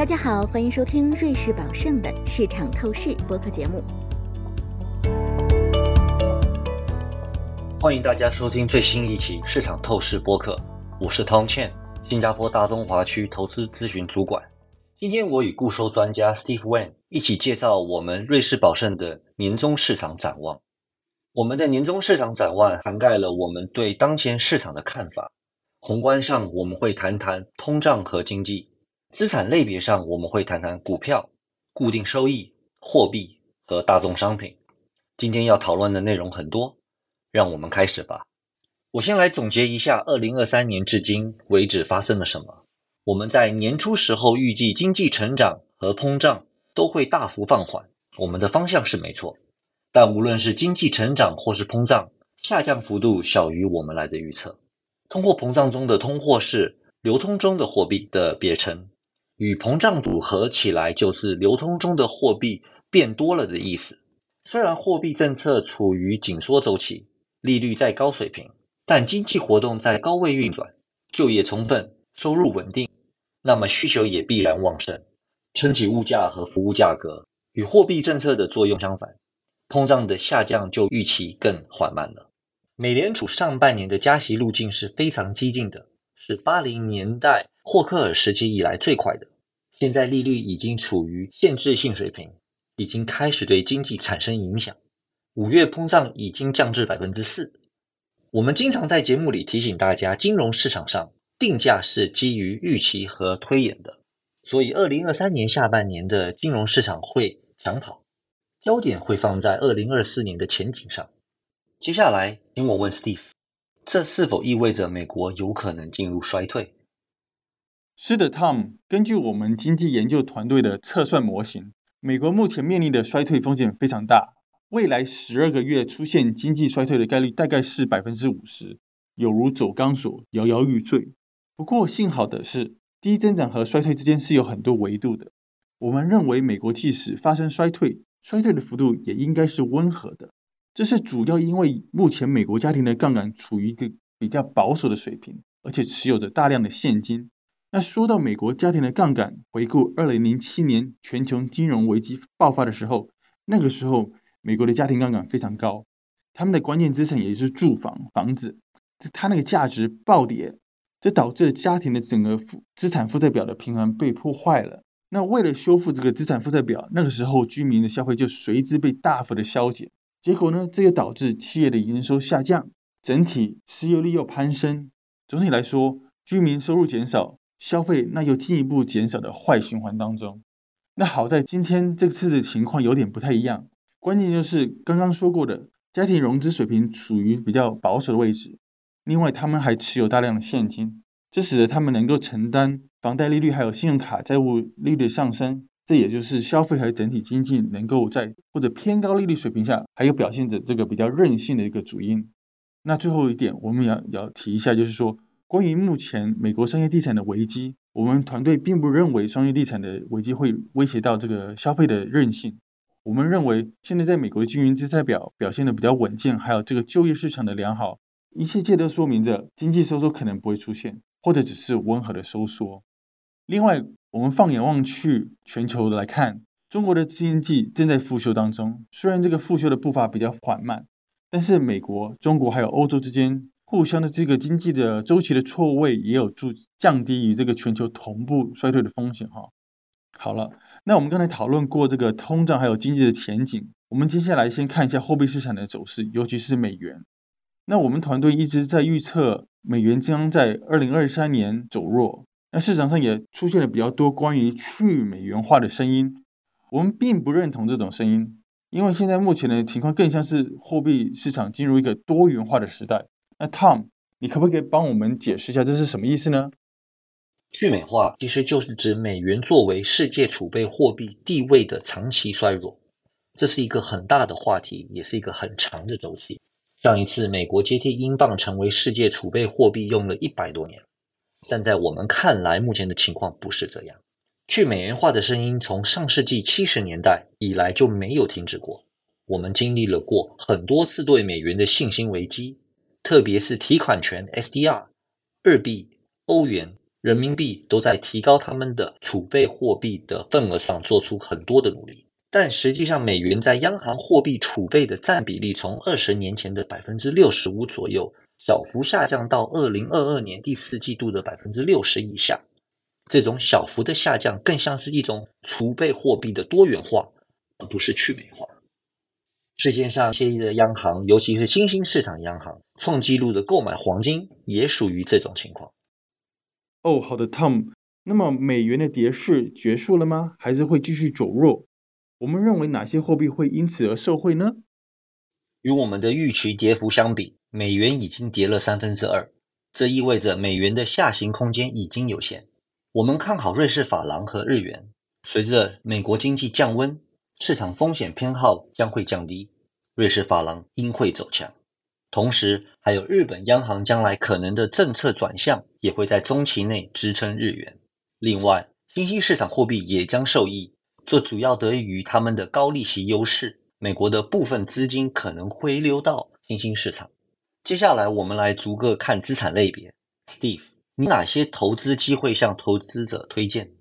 大家好，欢迎收听瑞士宝盛的市场透视播客节目。欢迎大家收听最新一期市场透视播客，我是 Tom Chen，新加坡大中华区投资咨询主管。今天我与固收专家 Steve Wen 一起介绍我们瑞士宝盛的年终市场展望。我们的年终市场展望涵盖了我们对当前市场的看法。宏观上，我们会谈谈通胀和经济；资产类别上，我们会谈谈股票、固定收益、货币和大宗商品。今天要讨论的内容很多，让我们开始吧。我先来总结一下，二零二三年至今为止发生了什么。我们在年初时候预计经济成长和通胀都会大幅放缓，我们的方向是没错。但无论是经济成长或是通胀，下降幅度小于我们来的预测。通货膨胀中的通货是流通中的货币的别称，与膨胀组合起来就是流通中的货币变多了的意思。虽然货币政策处于紧缩周期，利率在高水平，但经济活动在高位运转，就业充分，收入稳定，那么需求也必然旺盛，撑起物价和服务价格。与货币政策的作用相反，通胀的下降就预期更缓慢了。美联储上半年的加息路径是非常激进的，是八零年代霍克尔时期以来最快的。现在利率已经处于限制性水平，已经开始对经济产生影响。五月通胀已经降至百分之四。我们经常在节目里提醒大家，金融市场上定价是基于预期和推演的，所以二零二三年下半年的金融市场会抢跑，焦点会放在二零二四年的前景上。接下来，请我问 Steve，这是否意味着美国有可能进入衰退？是的，Tom。根据我们经济研究团队的测算模型，美国目前面临的衰退风险非常大，未来十二个月出现经济衰退的概率大概是百分之五十，有如走钢索，摇摇欲坠。不过幸好的是，低增长和衰退之间是有很多维度的。我们认为，美国即使发生衰退，衰退的幅度也应该是温和的。这是主要因为目前美国家庭的杠杆处于一个比较保守的水平，而且持有着大量的现金。那说到美国家庭的杠杆，回顾二零零七年全球金融危机爆发的时候，那个时候美国的家庭杠杆非常高，他们的关键资产也就是住房房子，它那个价值暴跌，这导致了家庭的整个负资产负债表的平衡被破坏了。那为了修复这个资产负债表，那个时候居民的消费就随之被大幅的消减。结果呢，这也导致企业的营收下降，整体失业率又攀升。总体来说，居民收入减少，消费那又进一步减少的坏循环当中。那好在今天这次的情况有点不太一样，关键就是刚刚说过的，家庭融资水平处于比较保守的位置。另外，他们还持有大量的现金，这使得他们能够承担房贷利率还有信用卡债务利率的上升。这也就是消费和整体经济能够在或者偏高利率水平下，还有表现着这个比较韧性的一个主因。那最后一点，我们要要提一下，就是说关于目前美国商业地产的危机，我们团队并不认为商业地产的危机会威胁到这个消费的韧性。我们认为现在在美国的经营资产表表现的比较稳健，还有这个就业市场的良好，一切皆都说明着经济收缩可能不会出现，或者只是温和的收缩。另外，我们放眼望去，全球来看，中国的经济正在复苏当中。虽然这个复苏的步伐比较缓慢，但是美国、中国还有欧洲之间互相的这个经济的周期的错位，也有助降低与这个全球同步衰退的风险。哈，好了，那我们刚才讨论过这个通胀还有经济的前景，我们接下来先看一下货币市场的走势，尤其是美元。那我们团队一直在预测美元将在二零二三年走弱。那市场上也出现了比较多关于去美元化的声音，我们并不认同这种声音，因为现在目前的情况更像是货币市场进入一个多元化的时代。那 Tom，你可不可以帮我们解释一下这是什么意思呢？去美化其实就是指美元作为世界储备货币地位的长期衰弱，这是一个很大的话题，也是一个很长的周期。上一次美国接替英镑成为世界储备货币用了一百多年。但在我们看来，目前的情况不是这样。去美元化的声音从上世纪七十年代以来就没有停止过。我们经历了过很多次对美元的信心危机，特别是提款权 （SDR）、日币、欧元、人民币都在提高他们的储备货币的份额上做出很多的努力。但实际上，美元在央行货币储备的占比例从二十年前的百分之六十五左右，小幅下降到二零二二年第四季度的百分之六十以下。这种小幅的下降，更像是一种储备货币的多元化，而不是去美化。世界上一些的央行，尤其是新兴市场央行，创纪录的购买黄金，也属于这种情况。哦，好的，Tom。那么美元的跌势结束了吗？还是会继续走弱？我们认为哪些货币会因此而受惠呢？与我们的预期跌幅相比，美元已经跌了三分之二，这意味着美元的下行空间已经有限。我们看好瑞士法郎和日元，随着美国经济降温，市场风险偏好将会降低，瑞士法郎应会走强。同时，还有日本央行将来可能的政策转向，也会在中期内支撑日元。另外，新兴市场货币也将受益，这主要得益于他们的高利息优势。美国的部分资金可能回流到新兴市场。接下来，我们来逐个看资产类别。Steve，你哪些投资机会向投资者推荐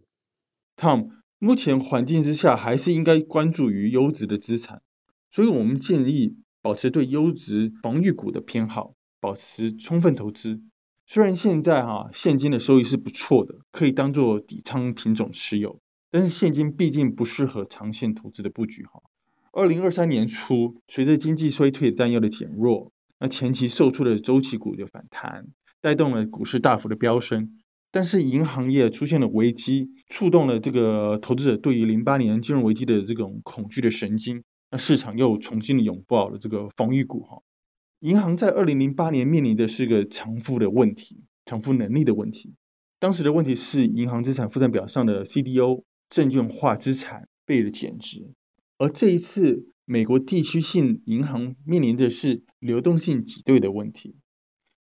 ？Tom，目前环境之下，还是应该关注于优质的资产，所以我们建议。保持对优质防御股的偏好，保持充分投资。虽然现在哈现金的收益是不错的，可以当做底仓品种持有，但是现金毕竟不适合长线投资的布局哈。二零二三年初，随着经济衰退担忧的减弱，那前期售出的周期股就反弹，带动了股市大幅的飙升。但是银行业出现了危机，触动了这个投资者对于零八年金融危机的这种恐惧的神经。那市场又重新的拥抱了这个防御股哈。银行在二零零八年面临的是个偿付的问题，偿付能力的问题。当时的问题是银行资产负债表上的 CDO 证券化资产被了减值，而这一次美国地区性银行面临的是流动性挤兑的问题。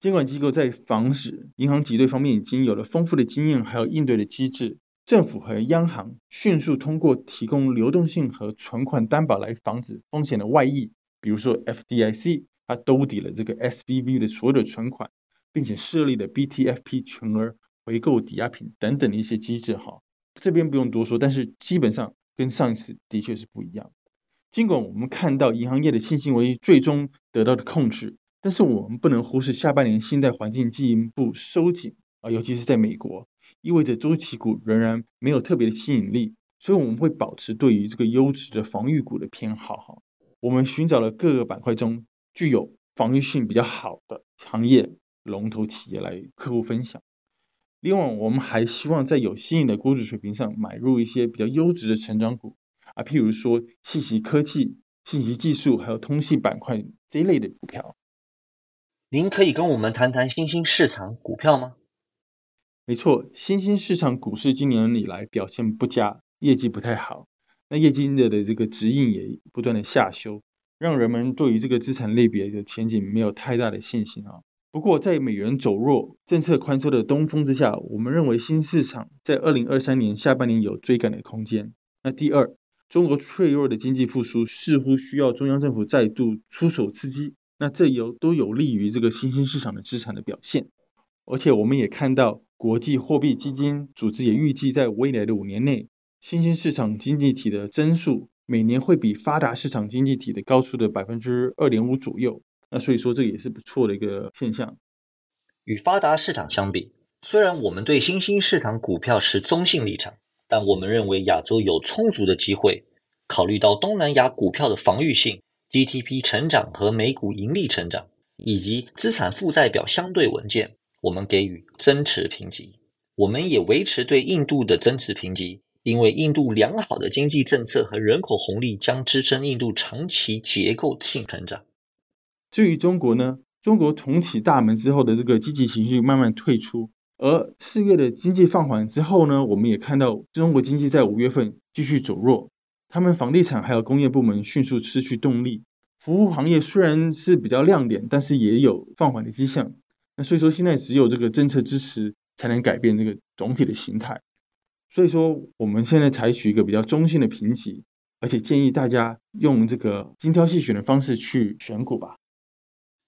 监管机构在防止银行挤兑方面已经有了丰富的经验，还有应对的机制。政府和央行迅速通过提供流动性和存款担保来防止风险的外溢，比如说 FDIC 它兜底了这个 SVB 的所有的存款，并且设立了 BTFP 全额回购抵押品等等的一些机制哈，这边不用多说，但是基本上跟上一次的确是不一样。尽管我们看到银行业的信心为最终得到的控制，但是我们不能忽视下半年信贷环境进一步收紧啊，尤其是在美国。意味着周期股仍然没有特别的吸引力，所以我们会保持对于这个优质的防御股的偏好哈。我们寻找了各个板块中具有防御性比较好的行业龙头企业来客户分享。另外，我们还希望在有吸引的估值水平上买入一些比较优质的成长股啊，譬如说信息科技、信息技术还有通信板块这一类的股票。您可以跟我们谈谈新兴市场股票吗？没错，新兴市场股市今年以来表现不佳，业绩不太好。那业绩的的这个指引也不断的下修，让人们对于这个资产类别的前景没有太大的信心啊。不过在美元走弱、政策宽松的东风之下，我们认为新市场在二零二三年下半年有追赶的空间。那第二，中国脆弱的经济复苏似乎需要中央政府再度出手刺激，那这有都有利于这个新兴市场的资产的表现。而且我们也看到。国际货币基金组织也预计，在未来的五年内，新兴市场经济体的增速每年会比发达市场经济体的高出的百分之二点五左右。那所以说，这也是不错的一个现象。与发达市场相比，虽然我们对新兴市场股票持中性立场，但我们认为亚洲有充足的机会。考虑到东南亚股票的防御性、GDP 成长和美股盈利成长，以及资产负债表相对稳健。我们给予增持评级，我们也维持对印度的增持评级，因为印度良好的经济政策和人口红利将支撑印度长期结构性成长。至于中国呢？中国重启大门之后的这个积极情绪慢慢退出，而四月的经济放缓之后呢，我们也看到中国经济在五月份继续走弱，他们房地产还有工业部门迅速失去动力，服务行业虽然是比较亮点，但是也有放缓的迹象。那所以说，现在只有这个政策支持才能改变这个总体的形态。所以说，我们现在采取一个比较中性的评级，而且建议大家用这个精挑细选的方式去选股吧。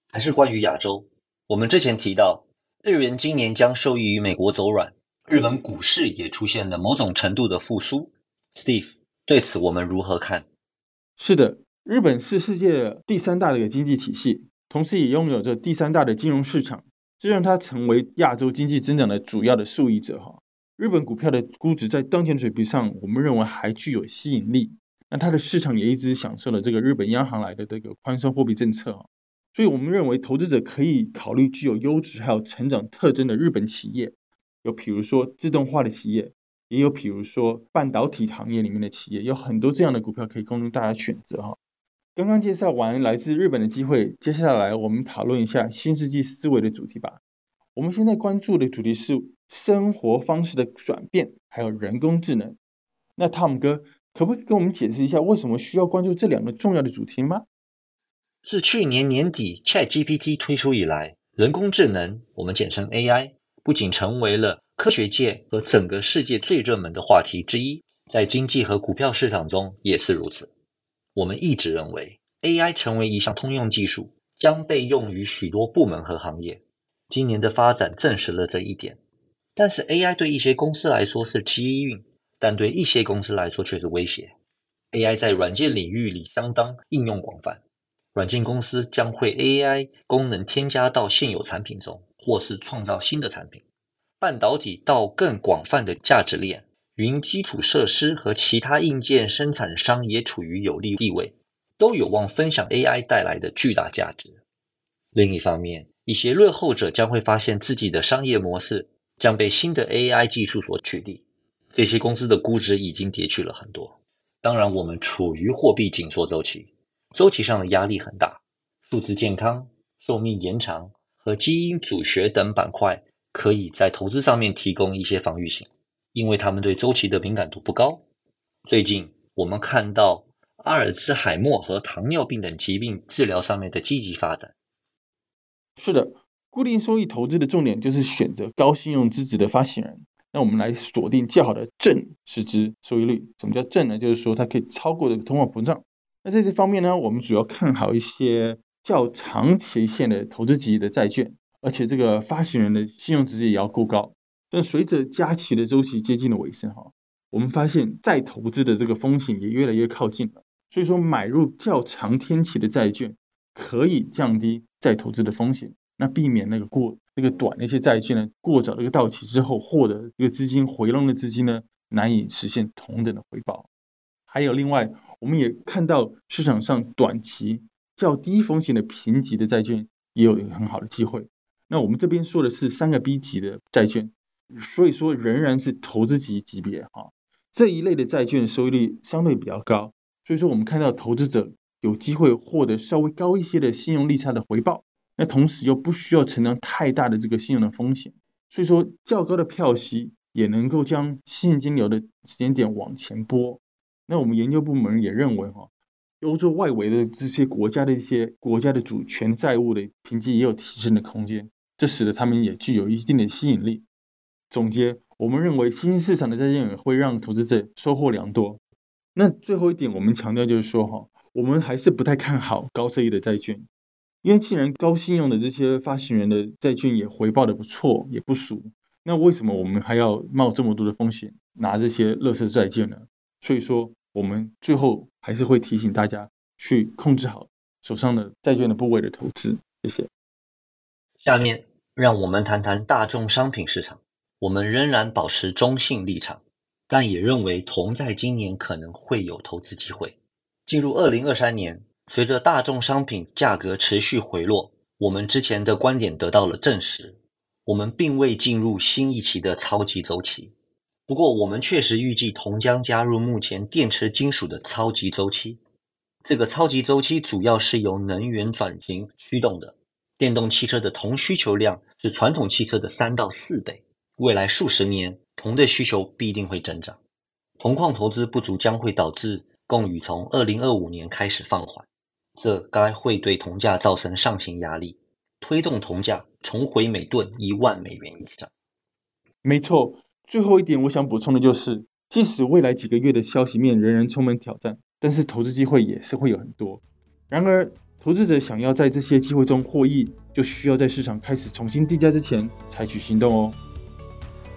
还是关于亚洲，我们之前提到，日元今年将受益于美国走软，日本股市也出现了某种程度的复苏。Steve，对此我们如何看？是的，日本是世界第三大的一个经济体系，同时也拥有着第三大的金融市场，这让它成为亚洲经济增长的主要的受益者哈。日本股票的估值在当前水平上，我们认为还具有吸引力。那它的市场也一直享受了这个日本央行来的这个宽松货币政策，所以我们认为投资者可以考虑具有优质还有成长特征的日本企业，有比如说自动化的企业，也有比如说半导体行业里面的企业，有很多这样的股票可以供大家选择哈。刚刚介绍完来自日本的机会，接下来我们讨论一下新世纪思维的主题吧。我们现在关注的主题是生活方式的转变，还有人工智能。那汤姆哥。可不可以跟我们解释一下，为什么需要关注这两个重要的主题吗？自去年年底 ChatGPT 推出以来，人工智能（我们简称 AI） 不仅成为了科学界和整个世界最热门的话题之一，在经济和股票市场中也是如此。我们一直认为，AI 成为一项通用技术，将被用于许多部门和行业。今年的发展证实了这一点。但是，AI 对一些公司来说是机遇。但对一些公司来说却是威胁。AI 在软件领域里相当应用广泛，软件公司将会 AI 功能添加到现有产品中，或是创造新的产品。半导体到更广泛的价值链，云基础设施和其他硬件生产商也处于有利地位，都有望分享 AI 带来的巨大价值。另一方面，一些落后者将会发现自己的商业模式将被新的 AI 技术所取缔。这些公司的估值已经跌去了很多。当然，我们处于货币紧缩周期，周期上的压力很大。数字健康、寿命延长和基因组学等板块可以在投资上面提供一些防御性，因为他们对周期的敏感度不高。最近，我们看到阿尔兹海默和糖尿病等疾病治疗上面的积极发展。是的，固定收益投资的重点就是选择高信用资质的发行人。那我们来锁定较好的正市值收益率。什么叫正呢？就是说它可以超过这个通货膨胀。那在这方面呢，我们主要看好一些较长期限的投资级的债券，而且这个发行人的信用值也要够高。但随着加息的周期接近了尾声哈，我们发现再投资的这个风险也越来越靠近了。所以说买入较长天期的债券可以降低再投资的风险，那避免那个过。那个短的一些债券呢，过早的一个到期之后，获得这个资金回笼的资金呢，难以实现同等的回报。还有另外，我们也看到市场上短期较低风险的评级的债券也有一个很好的机会。那我们这边说的是三个 B 级的债券，所以说仍然是投资级级别哈。这一类的债券收益率相对比较高，所以说我们看到投资者有机会获得稍微高一些的信用利差的回报。那同时又不需要承担太大的这个信用的风险，所以说较高的票息也能够将现金流的时间点往前拨。那我们研究部门也认为哈，欧洲外围的这些国家的一些国家的主权债务的评级也有提升的空间，这使得他们也具有一定的吸引力。总结，我们认为新兴市场的债券也会让投资者收获良多。那最后一点，我们强调就是说哈，我们还是不太看好高收益的债券。因为既然高信用的这些发行人的债券也回报的不错，也不俗，那为什么我们还要冒这么多的风险拿这些垃圾债券呢？所以说，我们最后还是会提醒大家去控制好手上的债券的部位的投资。谢谢。下面让我们谈谈大众商品市场。我们仍然保持中性立场，但也认为同在今年可能会有投资机会。进入二零二三年。随着大众商品价格持续回落，我们之前的观点得到了证实。我们并未进入新一期的超级周期，不过我们确实预计铜将加入目前电池金属的超级周期。这个超级周期主要是由能源转型驱动的。电动汽车的铜需求量是传统汽车的三到四倍。未来数十年，铜的需求必定会增长。铜矿投资不足将会导致供与从二零二五年开始放缓。这该会对铜价造成上行压力，推动铜价重回每吨一万美元以上。没错，最后一点我想补充的就是，即使未来几个月的消息面仍然充满挑战，但是投资机会也是会有很多。然而，投资者想要在这些机会中获益，就需要在市场开始重新定价之前采取行动哦。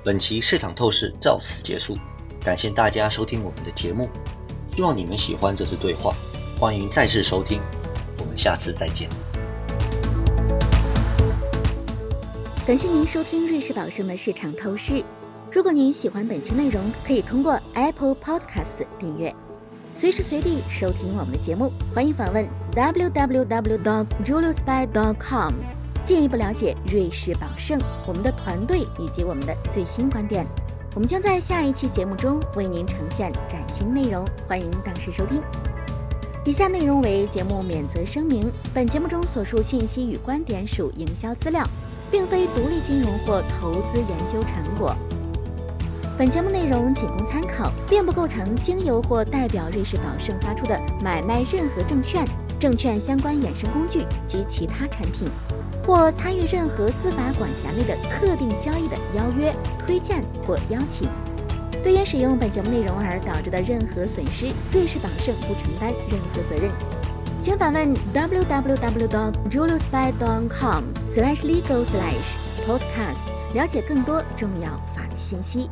本期市场透视到此结束，感谢大家收听我们的节目，希望你们喜欢这次对话，欢迎再次收听，我们下次再见。感谢您收听瑞士宝盛的市场透视。如果您喜欢本期内容，可以通过 Apple Podcasts 订阅，随时随地收听我们的节目。欢迎访问 www.juliusby.com，进一步了解瑞士宝盛、我们的团队以及我们的最新观点。我们将在下一期节目中为您呈现崭新内容，欢迎当时收听。以下内容为节目免责声明：本节目中所述信息与观点属营销资料，并非独立金融或投资研究成果。本节目内容仅供参考，并不构成经由或代表瑞士宝盛发出的买卖任何证券、证券相关衍生工具及其他产品，或参与任何司法管辖内的特定交易的邀约、推荐或邀请。对因使用本节目内容而导致的任何损失，瑞士宝盛不承担任何责任。请访问 www.juliusby.com/legal/podcast，了解更多重要法律信息。